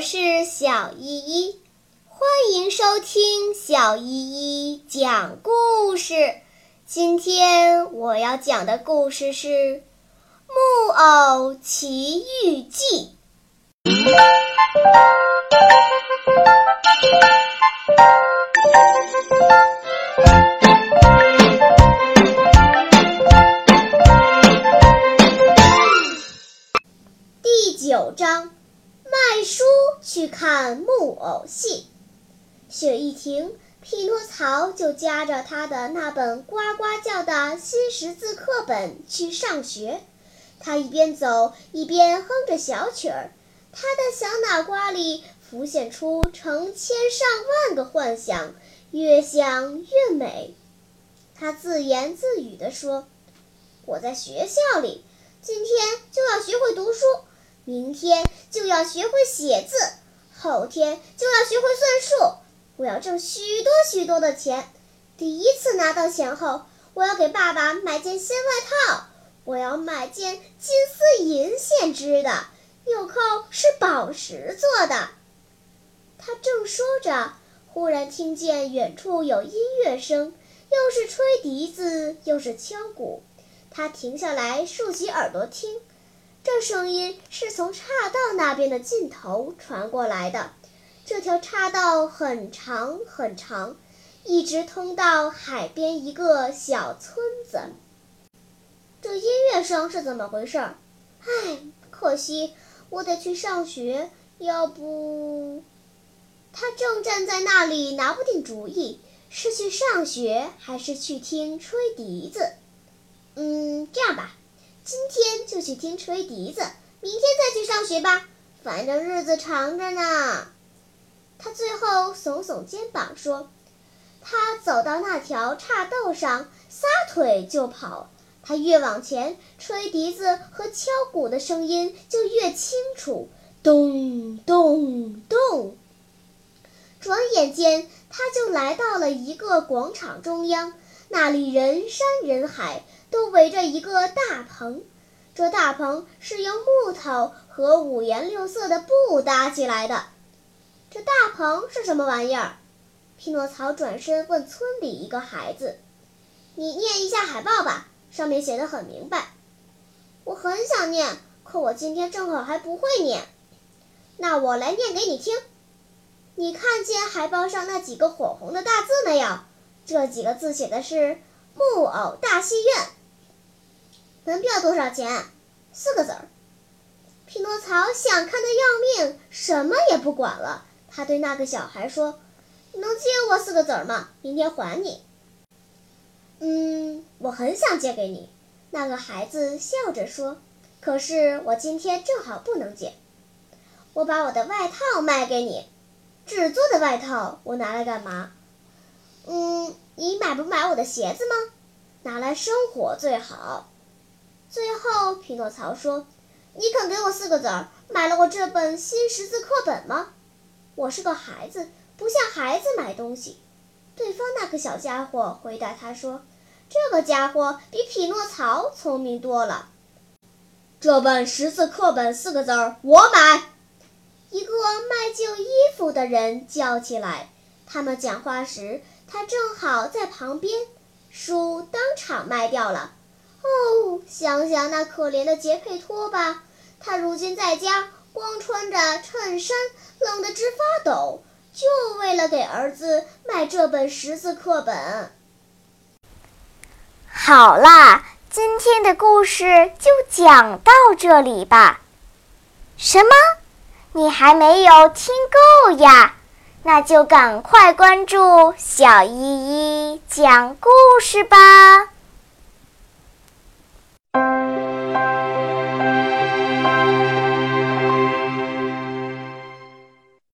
我是小依依，欢迎收听小依依讲故事。今天我要讲的故事是《木偶奇遇记》第九章。卖书去看木偶戏，雪一停，匹诺曹就夹着他的那本呱呱叫的新识字课本去上学。他一边走一边哼着小曲儿，他的小脑瓜里浮现出成千上万个幻想，越想越美。他自言自语地说：“我在学校里，今天就要学会读书。”明天就要学会写字，后天就要学会算数。我要挣许多许多的钱。第一次拿到钱后，我要给爸爸买件新外套。我要买件金丝银线织的，纽扣是宝石做的。他正说着，忽然听见远处有音乐声，又是吹笛子，又是敲鼓。他停下来，竖起耳朵听。这声音是从岔道那边的尽头传过来的。这条岔道很长很长，一直通到海边一个小村子。这音乐声是怎么回事？唉，可惜我得去上学。要不……他正站在那里拿不定主意，是去上学还是去听吹笛子？嗯，这样吧。今天就去听吹笛子，明天再去上学吧。反正日子长着呢。他最后耸耸肩膀说：“他走到那条岔道上，撒腿就跑。他越往前，吹笛子和敲鼓的声音就越清楚，咚咚咚。转眼间，他就来到了一个广场中央，那里人山人海。”都围着一个大棚，这大棚是用木头和五颜六色的布搭起来的。这大棚是什么玩意儿？匹诺曹转身问村里一个孩子：“你念一下海报吧，上面写的很明白。”我很想念，可我今天正好还不会念。那我来念给你听。你看见海报上那几个火红的大字没有？这几个字写的是“木偶大戏院”。门票多少钱？四个子儿。匹诺曹想看的要命，什么也不管了。他对那个小孩说：“你能借我四个子儿吗？明天还你。”“嗯，我很想借给你。”那个孩子笑着说。“可是我今天正好不能借。我把我的外套卖给你，纸做的外套，我拿来干嘛？嗯，你买不买我的鞋子吗？拿来生火最好。”最后，匹诺曹说：“你肯给我四个子儿，买了我这本新识字课本吗？”我是个孩子，不像孩子买东西。对方那个小家伙回答他说：“这个家伙比匹诺曹聪明多了。”这本识字课本四个字儿，我买。一个卖旧衣服的人叫起来。他们讲话时，他正好在旁边，书当场卖掉了。哦，想想那可怜的杰佩托吧，他如今在家光穿着衬衫，冷得直发抖，就为了给儿子买这本识字课本。好啦，今天的故事就讲到这里吧。什么？你还没有听够呀？那就赶快关注小依依讲故事吧。